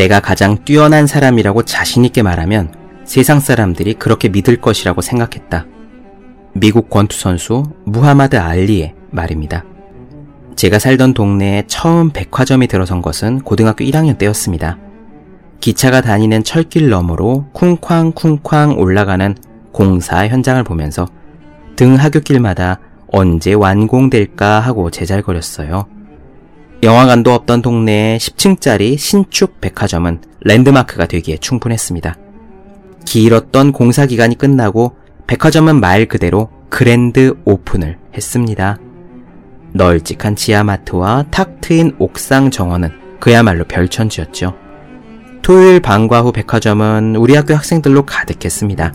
내가 가장 뛰어난 사람이라고 자신있게 말하면 세상 사람들이 그렇게 믿을 것이라고 생각했다. 미국 권투 선수 무하마드 알리의 말입니다. 제가 살던 동네에 처음 백화점이 들어선 것은 고등학교 1학년 때였습니다. 기차가 다니는 철길 너머로 쿵쾅쿵쾅 올라가는 공사 현장을 보면서 등 하굣길마다 언제 완공될까 하고 제잘거렸어요. 영화관도 없던 동네에 10층짜리 신축 백화점은 랜드마크가 되기에 충분했습니다. 길었던 공사 기간이 끝나고 백화점은 말 그대로 그랜드 오픈을 했습니다. 널찍한 지하마트와 탁 트인 옥상 정원은 그야말로 별천지였죠. 토요일 방과 후 백화점은 우리 학교 학생들로 가득했습니다.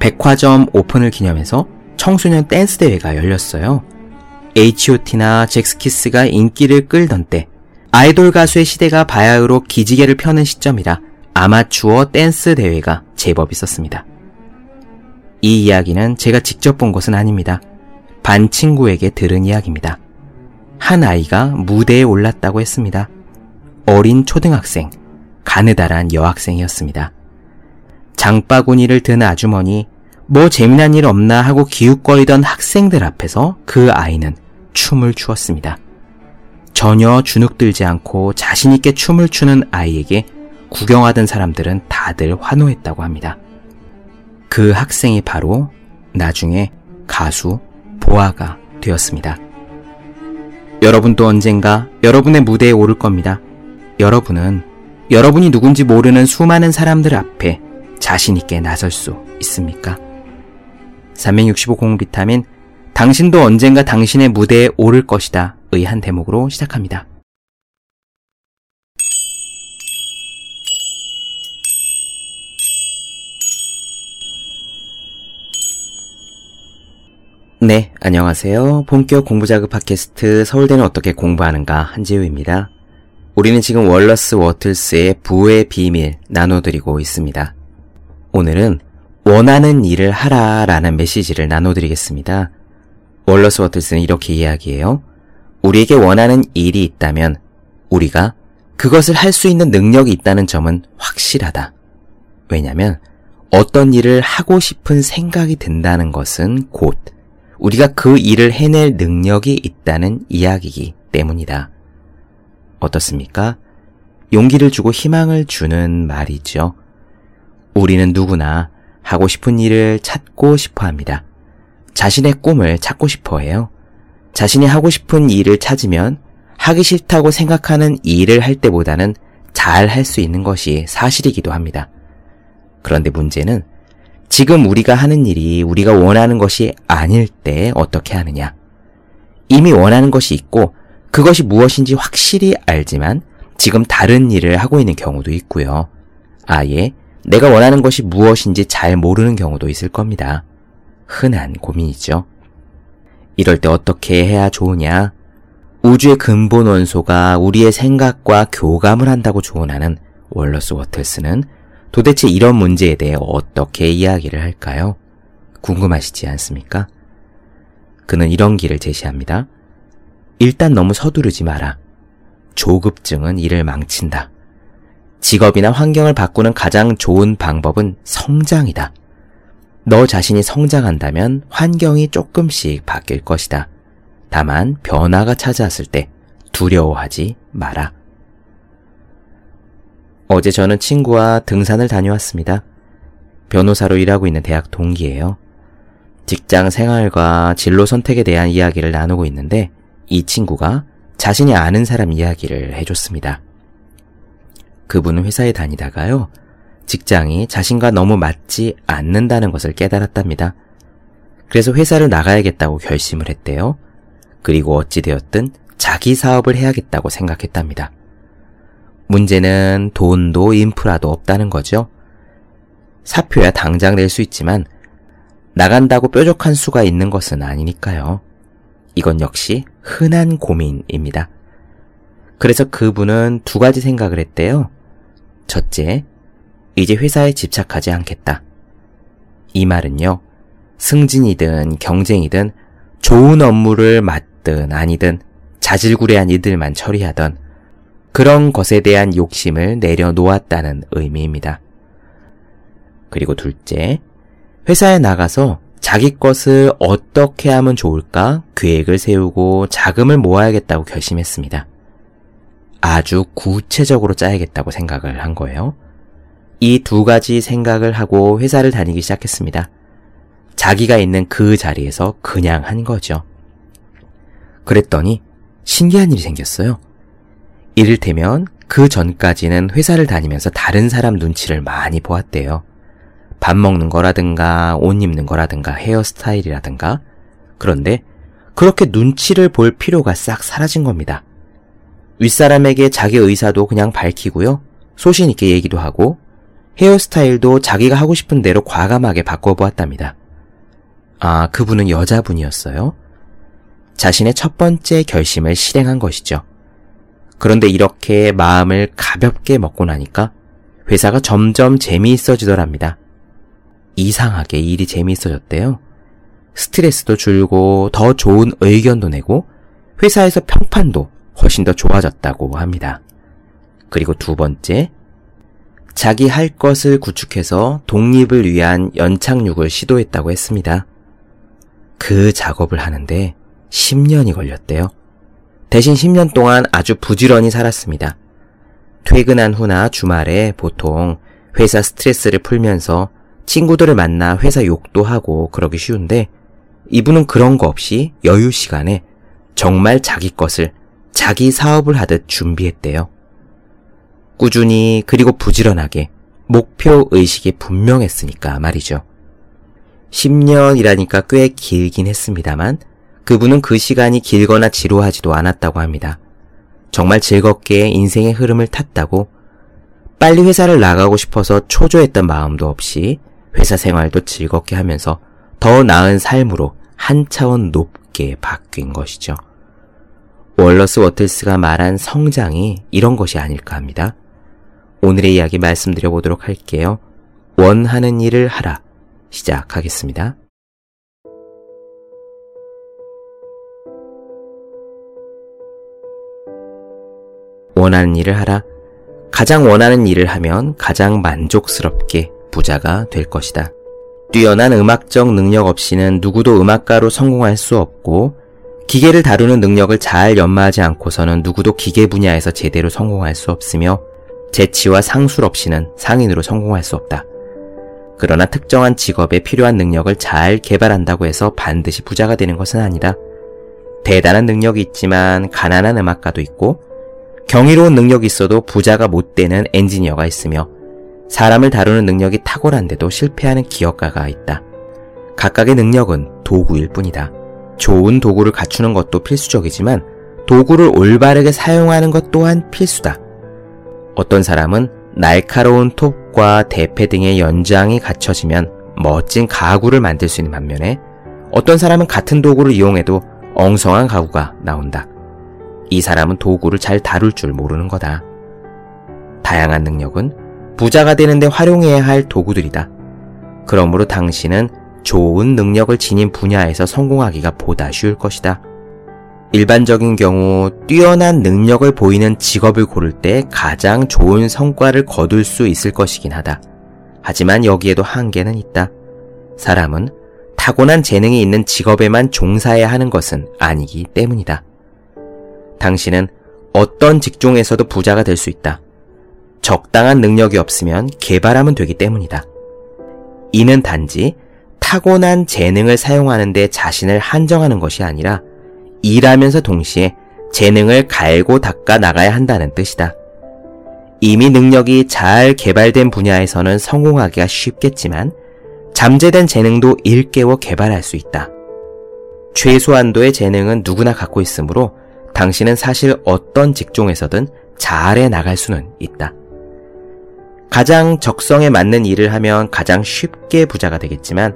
백화점 오픈을 기념해서 청소년 댄스 대회가 열렸어요. H.O.T나 젝스키스가 인기를 끌던 때 아이돌 가수의 시대가 바야흐로 기지개를 펴는 시점이라 아마추어 댄스 대회가 제법 있었습니다. 이 이야기는 제가 직접 본 것은 아닙니다. 반 친구에게 들은 이야기입니다. 한 아이가 무대에 올랐다고 했습니다. 어린 초등학생, 가느다란 여학생이었습니다. 장바구니를 든 아주머니, 뭐 재미난 일 없나 하고 기웃거리던 학생들 앞에서 그 아이는 춤을 추었습니다. 전혀 주눅들지 않고 자신있게 춤을 추는 아이에게 구경하던 사람들은 다들 환호했다고 합니다. 그 학생이 바로 나중에 가수 보아가 되었습니다. 여러분도 언젠가 여러분의 무대에 오를 겁니다. 여러분은 여러분이 누군지 모르는 수많은 사람들 앞에 자신있게 나설 수 있습니까? 365 공 비타민 당신도 언젠가 당신의 무대에 오를 것이다 의 한 대목으로 시작합니다. 네, 안녕하세요. 본격 공부자극 팟캐스트 서울대는 어떻게 공부하는가 한지우입니다. 우리는 지금 월러스 워틀스의 부의 비밀 나눠드리고 있습니다. 오늘은 원하는 일을 하라 라는 메시지를 나눠드리겠습니다. 월러스 워틀스는 이렇게 이야기해요. 우리에게 원하는 일이 있다면 우리가 그것을 할 수 있는 능력이 있다는 점은 확실하다. 왜냐면 어떤 일을 하고 싶은 생각이 든다는 것은 곧 우리가 그 일을 해낼 능력이 있다는 이야기이기 때문이다. 어떻습니까? 용기를 주고 희망을 주는 말이죠. 우리는 누구나 하고 싶은 일을 찾고 싶어 합니다. 자신의 꿈을 찾고 싶어 해요. 자신이 하고 싶은 일을 찾으면 하기 싫다고 생각하는 일을 할 때보다는 잘 할 수 있는 것이 사실이기도 합니다. 그런데 문제는 지금 우리가 하는 일이 우리가 원하는 것이 아닐 때 어떻게 하느냐. 이미 원하는 것이 있고 그것이 무엇인지 확실히 알지만 지금 다른 일을 하고 있는 경우도 있고요. 아예 내가 원하는 것이 무엇인지 잘 모르는 경우도 있을 겁니다. 흔한 고민이죠. 이럴 때 어떻게 해야 좋으냐? 우주의 근본 원소가 우리의 생각과 교감을 한다고 조언하는 월러스 워틀스는 도대체 이런 문제에 대해 어떻게 이야기를 할까요? 궁금하시지 않습니까? 그는 이런 길을 제시합니다. 일단 너무 서두르지 마라. 조급증은 일을 망친다. 직업이나 환경을 바꾸는 가장 좋은 방법은 성장이다. 너 자신이 성장한다면 환경이 조금씩 바뀔 것이다. 다만 변화가 찾아왔을 때 두려워하지 마라. 어제 저는 친구와 등산을 다녀왔습니다. 변호사로 일하고 있는 대학 동기예요. 직장 생활과 진로 선택에 대한 이야기를 나누고 있는데 이 친구가 자신이 아는 사람 이야기를 해줬습니다. 그분은 회사에 다니다가요. 직장이 자신과 너무 맞지 않는다는 것을 깨달았답니다. 그래서 회사를 나가야겠다고 결심을 했대요. 그리고 어찌되었든 자기 사업을 해야겠다고 생각했답니다. 문제는 돈도 인프라도 없다는 거죠. 사표야 당장 낼 수 있지만 나간다고 뾰족한 수가 있는 것은 아니니까요. 이건 역시 흔한 고민입니다. 그래서 그분은 두 가지 생각을 했대요. 첫째, 이제 회사에 집착하지 않겠다. 이 말은요, 승진이든 경쟁이든 좋은 업무를 맡든 아니든 자질구레한 이들만 처리하던 그런 것에 대한 욕심을 내려놓았다는 의미입니다. 그리고 둘째, 회사에 나가서 자기 것을 어떻게 하면 좋을까 계획을 세우고 자금을 모아야겠다고 결심했습니다. 아주 구체적으로 짜야겠다고 생각을 한 거예요. 이 두 가지 생각을 하고 회사를 다니기 시작했습니다. 자기가 있는 그 자리에서 그냥 한 거죠. 그랬더니 신기한 일이 생겼어요. 이를테면 그 전까지는 회사를 다니면서 다른 사람 눈치를 많이 보았대요. 밥 먹는 거라든가 옷 입는 거라든가 헤어스타일이라든가 그런데 그렇게 눈치를 볼 필요가 싹 사라진 겁니다. 윗사람에게 자기 의사도 그냥 밝히고요. 소신 있게 얘기도 하고 헤어스타일도 자기가 하고 싶은 대로 과감하게 바꿔보았답니다. 아, 그분은 여자분이었어요? 자신의 첫 번째 결심을 실행한 것이죠. 그런데 이렇게 마음을 가볍게 먹고 나니까 회사가 점점 재미있어지더랍니다. 이상하게 일이 재미있어졌대요. 스트레스도 줄고 더 좋은 의견도 내고 회사에서 평판도 훨씬 더 좋아졌다고 합니다. 그리고 두 번째, 자기 할 것을 구축해서 독립을 위한 연착륙을 시도했다고 했습니다. 그 작업을 하는데 10년이 걸렸대요. 대신 10년 동안 아주 부지런히 살았습니다. 퇴근한 후나 주말에 보통 회사 스트레스를 풀면서 친구들을 만나 회사 욕도 하고 그러기 쉬운데 이분은 그런 거 없이 여유 시간에 정말 자기 것을 자기 사업을 하듯 준비했대요. 꾸준히 그리고 부지런하게 목표 의식이 분명했으니까 말이죠. 10년이라니까 꽤 길긴 했습니다만 그분은 그 시간이 길거나 지루하지도 않았다고 합니다. 정말 즐겁게 인생의 흐름을 탔다고 빨리 회사를 나가고 싶어서 초조했던 마음도 없이 회사 생활도 즐겁게 하면서 더 나은 삶으로 한 차원 높게 바뀐 것이죠. 월러스 워틀스가 말한 성장이 이런 것이 아닐까 합니다. 오늘의 이야기 말씀드려 보도록 할게요. 원하는 일을 하라. 시작하겠습니다. 원하는 일을 하라. 가장 원하는 일을 하면 가장 만족스럽게 부자가 될 것이다. 뛰어난 음악적 능력 없이는 누구도 음악가로 성공할 수 없고 기계를 다루는 능력을 잘 연마하지 않고서는 누구도 기계 분야에서 제대로 성공할 수 없으며 재치와 상술 없이는 상인으로 성공할 수 없다. 그러나 특정한 직업에 필요한 능력을 잘 개발한다고 해서 반드시 부자가 되는 것은 아니다. 대단한 능력이 있지만 가난한 음악가도 있고 경이로운 능력이 있어도 부자가 못 되는 엔지니어가 있으며 사람을 다루는 능력이 탁월한데도 실패하는 기업가가 있다. 각각의 능력은 도구일 뿐이다. 좋은 도구를 갖추는 것도 필수적이지만 도구를 올바르게 사용하는 것 또한 필수다. 어떤 사람은 날카로운 톱과 대패 등의 연장이 갖춰지면 멋진 가구를 만들 수 있는 반면에 어떤 사람은 같은 도구를 이용해도 엉성한 가구가 나온다. 이 사람은 도구를 잘 다룰 줄 모르는 거다. 다양한 능력은 부자가 되는데 활용해야 할 도구들이다. 그러므로 당신은 좋은 능력을 지닌 분야에서 성공하기가 보다 쉬울 것이다. 일반적인 경우 뛰어난 능력을 보이는 직업을 고를 때 가장 좋은 성과를 거둘 수 있을 것이긴 하다. 하지만 여기에도 한계는 있다. 사람은 타고난 재능이 있는 직업에만 종사해야 하는 것은 아니기 때문이다. 당신은 어떤 직종에서도 부자가 될 수 있다. 적당한 능력이 없으면 개발하면 되기 때문이다. 이는 단지 타고난 재능을 사용하는데 자신을 한정하는 것이 아니라 일하면서 동시에 재능을 갈고 닦아 나가야 한다는 뜻이다. 이미 능력이 잘 개발된 분야에서는 성공하기가 쉽겠지만 잠재된 재능도 일깨워 개발할 수 있다. 최소한도의 재능은 누구나 갖고 있으므로 당신은 사실 어떤 직종에서든 잘해 나갈 수는 있다. 가장 적성에 맞는 일을 하면 가장 쉽게 부자가 되겠지만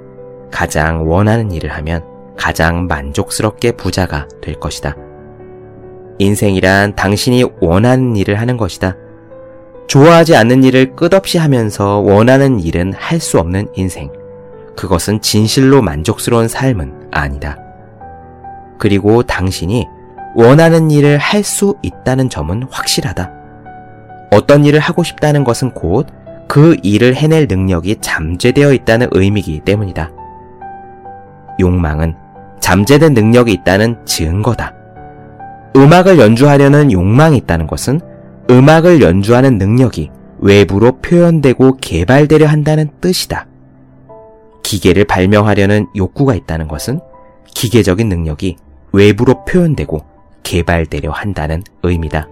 가장 원하는 일을 하면 가장 만족스럽게 부자가 될 것이다. 인생이란 당신이 원하는 일을 하는 것이다. 좋아하지 않는 일을 끝없이 하면서 원하는 일은 할 수 없는 인생. 그것은 진실로 만족스러운 삶은 아니다. 그리고 당신이 원하는 일을 할 수 있다는 점은 확실하다. 어떤 일을 하고 싶다는 것은 곧 그 일을 해낼 능력이 잠재되어 있다는 의미이기 때문이다. 욕망은 잠재된 능력이 있다는 증거다. 음악을 연주하려는 욕망이 있다는 것은 음악을 연주하는 능력이 외부로 표현되고 개발되려 한다는 뜻이다. 기계를 발명하려는 욕구가 있다는 것은 기계적인 능력이 외부로 표현되고 개발되려 한다는 의미다.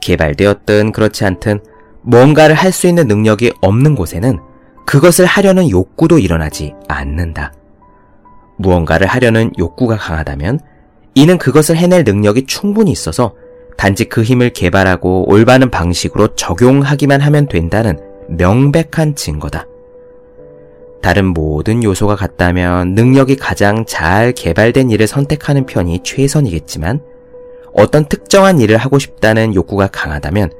개발되었든 그렇지 않든 뭔가를 할 수 있는 능력이 없는 곳에는 그것을 하려는 욕구도 일어나지 않는다. 무언가를 하려는 욕구가 강하다면 이는 그것을 해낼 능력이 충분히 있어서 단지 그 힘을 개발하고 올바른 방식으로 적용하기만 하면 된다는 명백한 증거다. 다른 모든 요소가 같다면 능력이 가장 잘 개발된 일을 선택하는 편이 최선이겠지만 어떤 특정한 일을 하고 싶다는 욕구가 강하다면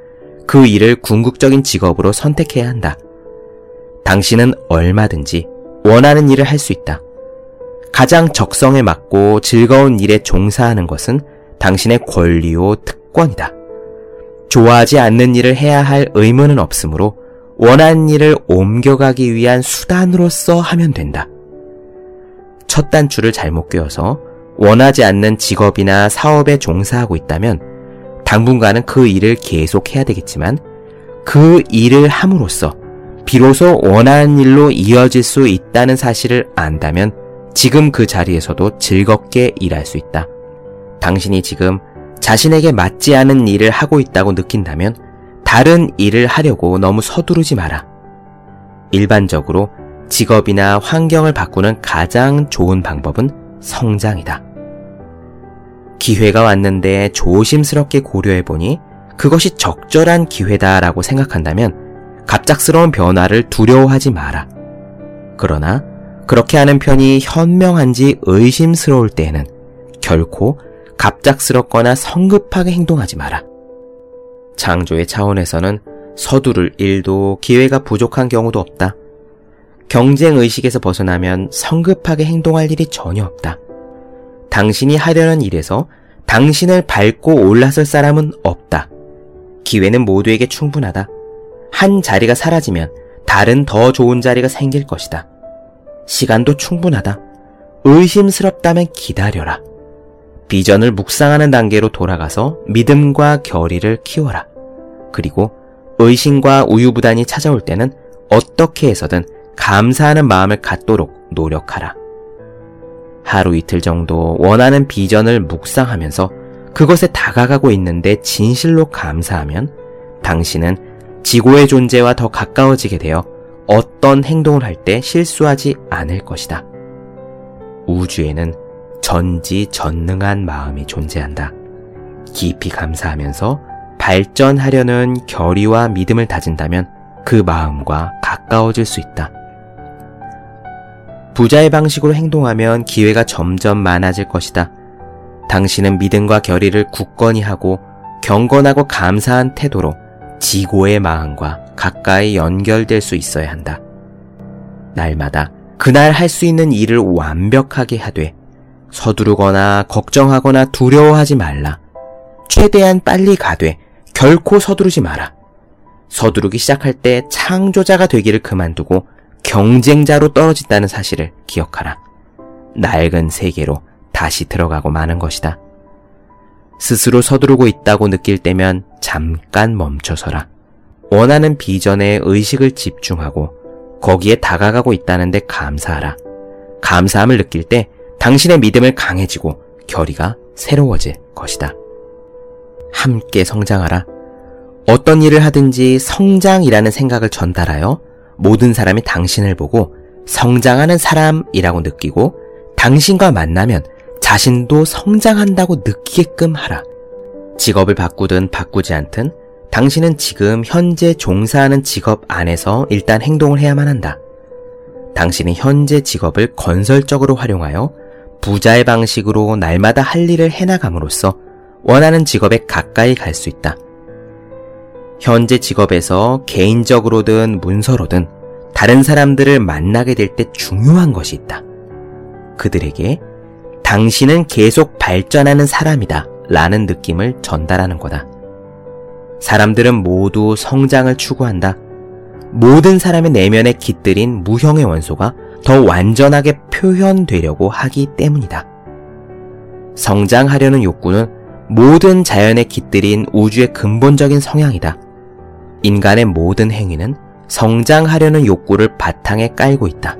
그 일을 궁극적인 직업으로 선택해야 한다. 당신은 얼마든지 원하는 일을 할 수 있다. 가장 적성에 맞고 즐거운 일에 종사하는 것은 당신의 권리요 특권이다. 좋아하지 않는 일을 해야 할 의무는 없으므로 원하는 일을 옮겨가기 위한 수단으로서 하면 된다. 첫 단추를 잘못 꿰어서 원하지 않는 직업이나 사업에 종사하고 있다면 당분간은 그 일을 계속해야 되겠지만 그 일을 함으로써 비로소 원하는 일로 이어질 수 있다는 사실을 안다면 지금 그 자리에서도 즐겁게 일할 수 있다. 당신이 지금 자신에게 맞지 않은 일을 하고 있다고 느낀다면 다른 일을 하려고 너무 서두르지 마라. 일반적으로 직업이나 환경을 바꾸는 가장 좋은 방법은 성장이다. 기회가 왔는데 조심스럽게 고려해보니 그것이 적절한 기회다라고 생각한다면 갑작스러운 변화를 두려워하지 마라. 그러나 그렇게 하는 편이 현명한지 의심스러울 때에는 결코 갑작스럽거나 성급하게 행동하지 마라. 창조의 차원에서는 서두를 일도 기회가 부족한 경우도 없다. 경쟁 의식에서 벗어나면 성급하게 행동할 일이 전혀 없다. 당신이 하려는 일에서 당신을 밟고 올라설 사람은 없다. 기회는 모두에게 충분하다. 한 자리가 사라지면 다른 더 좋은 자리가 생길 것이다. 시간도 충분하다. 의심스럽다면 기다려라. 비전을 묵상하는 단계로 돌아가서 믿음과 결의를 키워라. 그리고 의심과 우유부단이 찾아올 때는 어떻게 해서든 감사하는 마음을 갖도록 노력하라. 하루 이틀 정도 원하는 비전을 묵상하면서 그것에 다가가고 있는데 진실로 감사하면 당신은 지구의 존재와 더 가까워지게 되어 어떤 행동을 할 때 실수하지 않을 것이다. 우주에는 전지전능한 마음이 존재한다. 깊이 감사하면서 발전하려는 결의와 믿음을 다진다면 그 마음과 가까워질 수 있다. 부자의 방식으로 행동하면 기회가 점점 많아질 것이다. 당신은 믿음과 결의를 굳건히 하고 경건하고 감사한 태도로 지고의 마음과 가까이 연결될 수 있어야 한다. 날마다 그날 할 수 있는 일을 완벽하게 하되 서두르거나 걱정하거나 두려워하지 말라. 최대한 빨리 가되 결코 서두르지 마라. 서두르기 시작할 때 창조자가 되기를 그만두고 경쟁자로 떨어진다는 사실을 기억하라. 낡은 세계로 다시 들어가고 마는 것이다. 스스로 서두르고 있다고 느낄 때면 잠깐 멈춰서라. 원하는 비전에 의식을 집중하고 거기에 다가가고 있다는데 감사하라. 감사함을 느낄 때 당신의 믿음을 강해지고 결의가 새로워질 것이다. 함께 성장하라. 어떤 일을 하든지 성장이라는 생각을 전달하여 모든 사람이 당신을 보고 성장하는 사람이라고 느끼고 당신과 만나면 자신도 성장한다고 느끼게끔 하라. 직업을 바꾸든 바꾸지 않든 당신은 지금 현재 종사하는 직업 안에서 일단 행동을 해야만 한다. 당신이 현재 직업을 건설적으로 활용하여 부자의 방식으로 날마다 할 일을 해나감으로써 원하는 직업에 가까이 갈 수 있다. 현재 직업에서 개인적으로든 문서로든 다른 사람들을 만나게 될 때 중요한 것이 있다. 그들에게 당신은 계속 발전하는 사람이다 라는 느낌을 전달하는 거다. 사람들은 모두 성장을 추구한다. 모든 사람의 내면에 깃들인 무형의 원소가 더 완전하게 표현되려고 하기 때문이다. 성장하려는 욕구는 모든 자연에 깃들인 우주의 근본적인 성향이다. 인간의 모든 행위는 성장하려는 욕구를 바탕에 깔고 있다.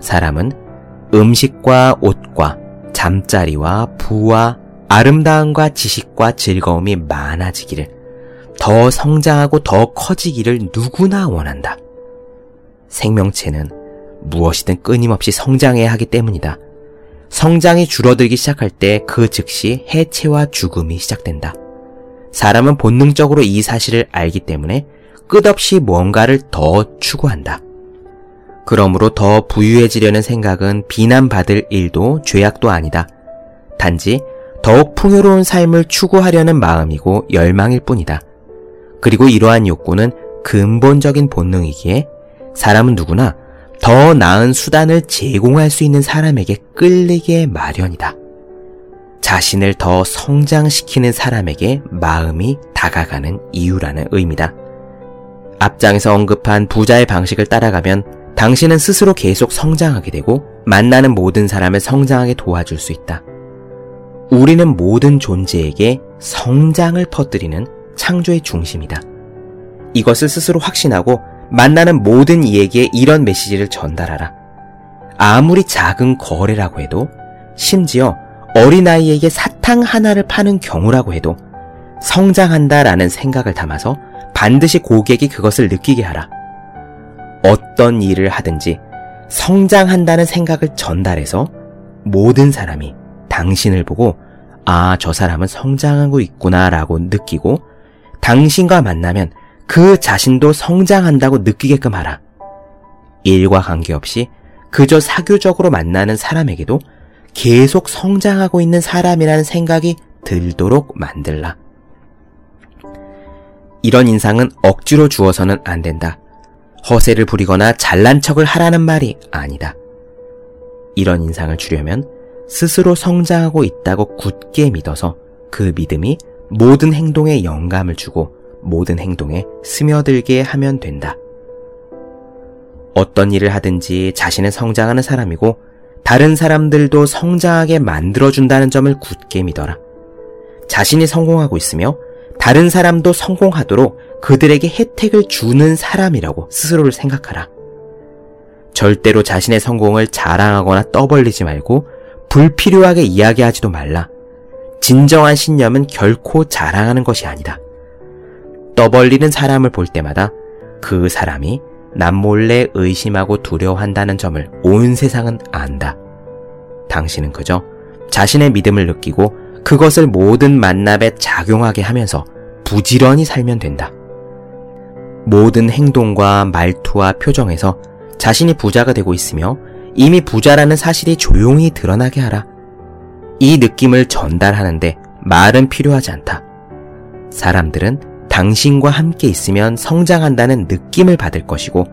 사람은 음식과 옷과 잠자리와 부와 아름다움과 지식과 즐거움이 많아지기를 더 성장하고 더 커지기를 누구나 원한다. 생명체는 무엇이든 끊임없이 성장해야 하기 때문이다. 성장이 줄어들기 시작할 때 그 즉시 해체와 죽음이 시작된다. 사람은 본능적으로 이 사실을 알기 때문에 끝없이 무언가를 더 추구한다. 그러므로 더 부유해지려는 생각은 비난받을 일도 죄악도 아니다. 단지 더욱 풍요로운 삶을 추구하려는 마음이고 열망일 뿐이다. 그리고 이러한 욕구는 근본적인 본능이기에 사람은 누구나 더 나은 수단을 제공할 수 있는 사람에게 끌리게 마련이다. 자신을 더 성장시키는 사람에게 마음이 다가가는 이유라는 의미다. 앞장에서 언급한 부자의 방식을 따라가면 당신은 스스로 계속 성장하게 되고 만나는 모든 사람을 성장하게 도와줄 수 있다. 우리는 모든 존재에게 성장을 퍼뜨리는 창조의 중심이다. 이것을 스스로 확신하고 만나는 모든 이에게 이런 메시지를 전달하라. 아무리 작은 거래라고 해도 심지어 어린아이에게 사탕 하나를 파는 경우라고 해도 성장한다라는 생각을 담아서 반드시 고객이 그것을 느끼게 하라. 어떤 일을 하든지 성장한다는 생각을 전달해서 모든 사람이 당신을 보고 아, 저 사람은 성장하고 있구나 라고 느끼고 당신과 만나면 그 자신도 성장한다고 느끼게끔 하라. 일과 관계없이 그저 사교적으로 만나는 사람에게도 계속 성장하고 있는 사람이라는 생각이 들도록 만들라. 이런 인상은 억지로 주어서는 안 된다. 허세를 부리거나 잘난 척을 하라는 말이 아니다. 이런 인상을 주려면 스스로 성장하고 있다고 굳게 믿어서 그 믿음이 모든 행동에 영감을 주고 모든 행동에 스며들게 하면 된다. 어떤 일을 하든지 자신은 성장하는 사람이고 다른 사람들도 성장하게 만들어준다는 점을 굳게 믿어라. 자신이 성공하고 있으며 다른 사람도 성공하도록 그들에게 혜택을 주는 사람이라고 스스로를 생각하라. 절대로 자신의 성공을 자랑하거나 떠벌리지 말고 불필요하게 이야기하지도 말라. 진정한 신념은 결코 자랑하는 것이 아니다. 떠벌리는 사람을 볼 때마다 그 사람이 남몰래 의심하고 두려워한다는 점을 온 세상은 안다. 당신은 그저 자신의 믿음을 느끼고 그것을 모든 만납에 작용하게 하면서 부지런히 살면 된다. 모든 행동과 말투와 표정에서 자신이 부자가 되고 있으며 이미 부자라는 사실이 조용히 드러나게 하라. 이 느낌을 전달하는데 말은 필요하지 않다. 사람들은 당신과 함께 있으면 성장한다는 느낌을 받을 것이고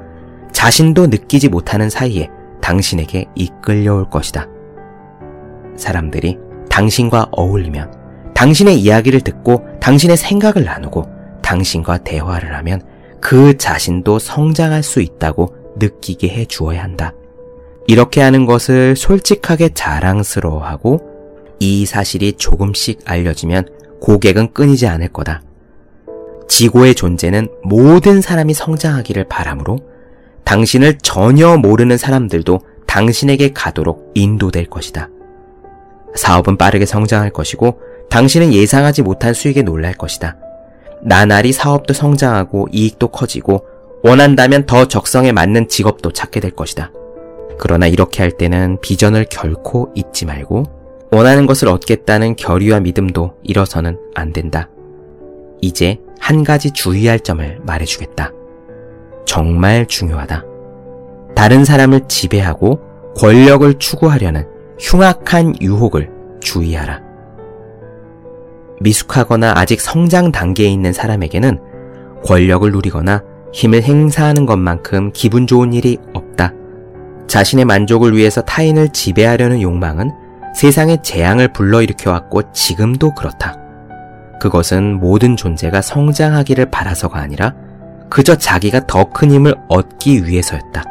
자신도 느끼지 못하는 사이에 당신에게 이끌려올 것이다. 사람들이 당신과 어울리면 당신의 이야기를 듣고 당신의 생각을 나누고 당신과 대화를 하면 그 자신도 성장할 수 있다고 느끼게 해 주어야 한다. 이렇게 하는 것을 솔직하게 자랑스러워하고 이 사실이 조금씩 알려지면 고객은 끊이지 않을 거다. 지고의 존재는 모든 사람이 성장하기를 바라므로 당신을 전혀 모르는 사람들도 당신에게 가도록 인도될 것이다. 사업은 빠르게 성장할 것이고 당신은 예상하지 못한 수익에 놀랄 것이다. 나날이 사업도 성장하고 이익도 커지고 원한다면 더 적성에 맞는 직업도 찾게 될 것이다. 그러나 이렇게 할 때는 비전을 결코 잊지 말고 원하는 것을 얻겠다는 결의와 믿음도 잃어서는 안 된다. 이제 한 가지 주의할 점을 말해주겠다. 정말 중요하다. 다른 사람을 지배하고 권력을 추구하려는 흉악한 유혹을 주의하라. 미숙하거나 아직 성장 단계에 있는 사람에게는 권력을 누리거나 힘을 행사하는 것만큼 기분 좋은 일이 없다. 자신의 만족을 위해서 타인을 지배하려는 욕망은 세상에 재앙을 불러일으켜왔고 지금도 그렇다. 그것은 모든 존재가 성장하기를 바라서가 아니라 그저 자기가 더 큰 힘을 얻기 위해서였다.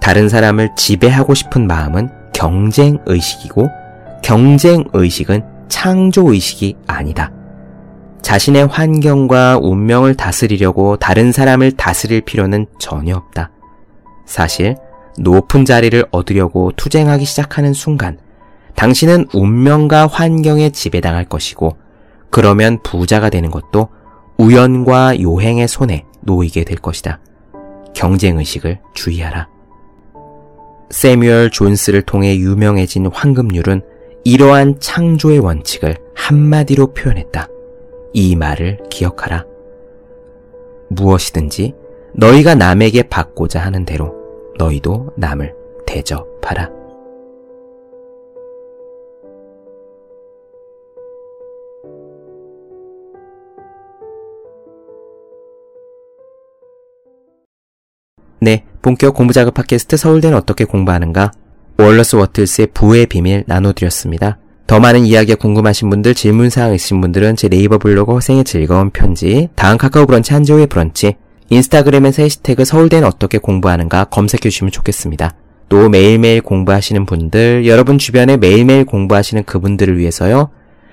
다른 사람을 지배하고 싶은 마음은 경쟁 의식이고 경쟁 의식은 창조 의식이 아니다. 자신의 환경과 운명을 다스리려고 다른 사람을 다스릴 필요는 전혀 없다. 사실 높은 자리를 얻으려고 투쟁하기 시작하는 순간 당신은 운명과 환경에 지배당할 것이고 그러면 부자가 되는 것도 우연과 요행의 손에 놓이게 될 것이다. 경쟁의식을 주의하라. 세뮤얼 존스를 통해 유명해진 황금률은 이러한 창조의 원칙을 한마디로 표현했다. 이 말을 기억하라. 무엇이든지 너희가 남에게 받고자 하는 대로 너희도 남을 대접하라. 네, 본격 공부자극 팟캐스트 서울대는 어떻게 공부하는가? 월러스 워틀스의 부의 비밀 나눠드렸습니다. 더 많은 이야기가 궁금하신 분들, 질문사항 있으신 분들은 제 네이버 블로그 허생의 즐거운 편지, 다음 카카오 브런치 한지호의 브런치, 인스타그램에서 해시태그 서울대는 어떻게 공부하는가 검색해 주시면 좋겠습니다. 또 매일매일 공부하시는 분들, 여러분 주변에 매일매일 공부하시는 그분들을 위해서요,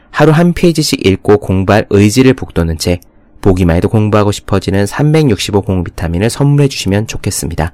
하루 한 페이지씩 읽고 공부할 의지를 북돋는 책, 보기만 해도 공부하고 싶어지는 365 공부 비타민을 선물해 주시면 좋겠습니다.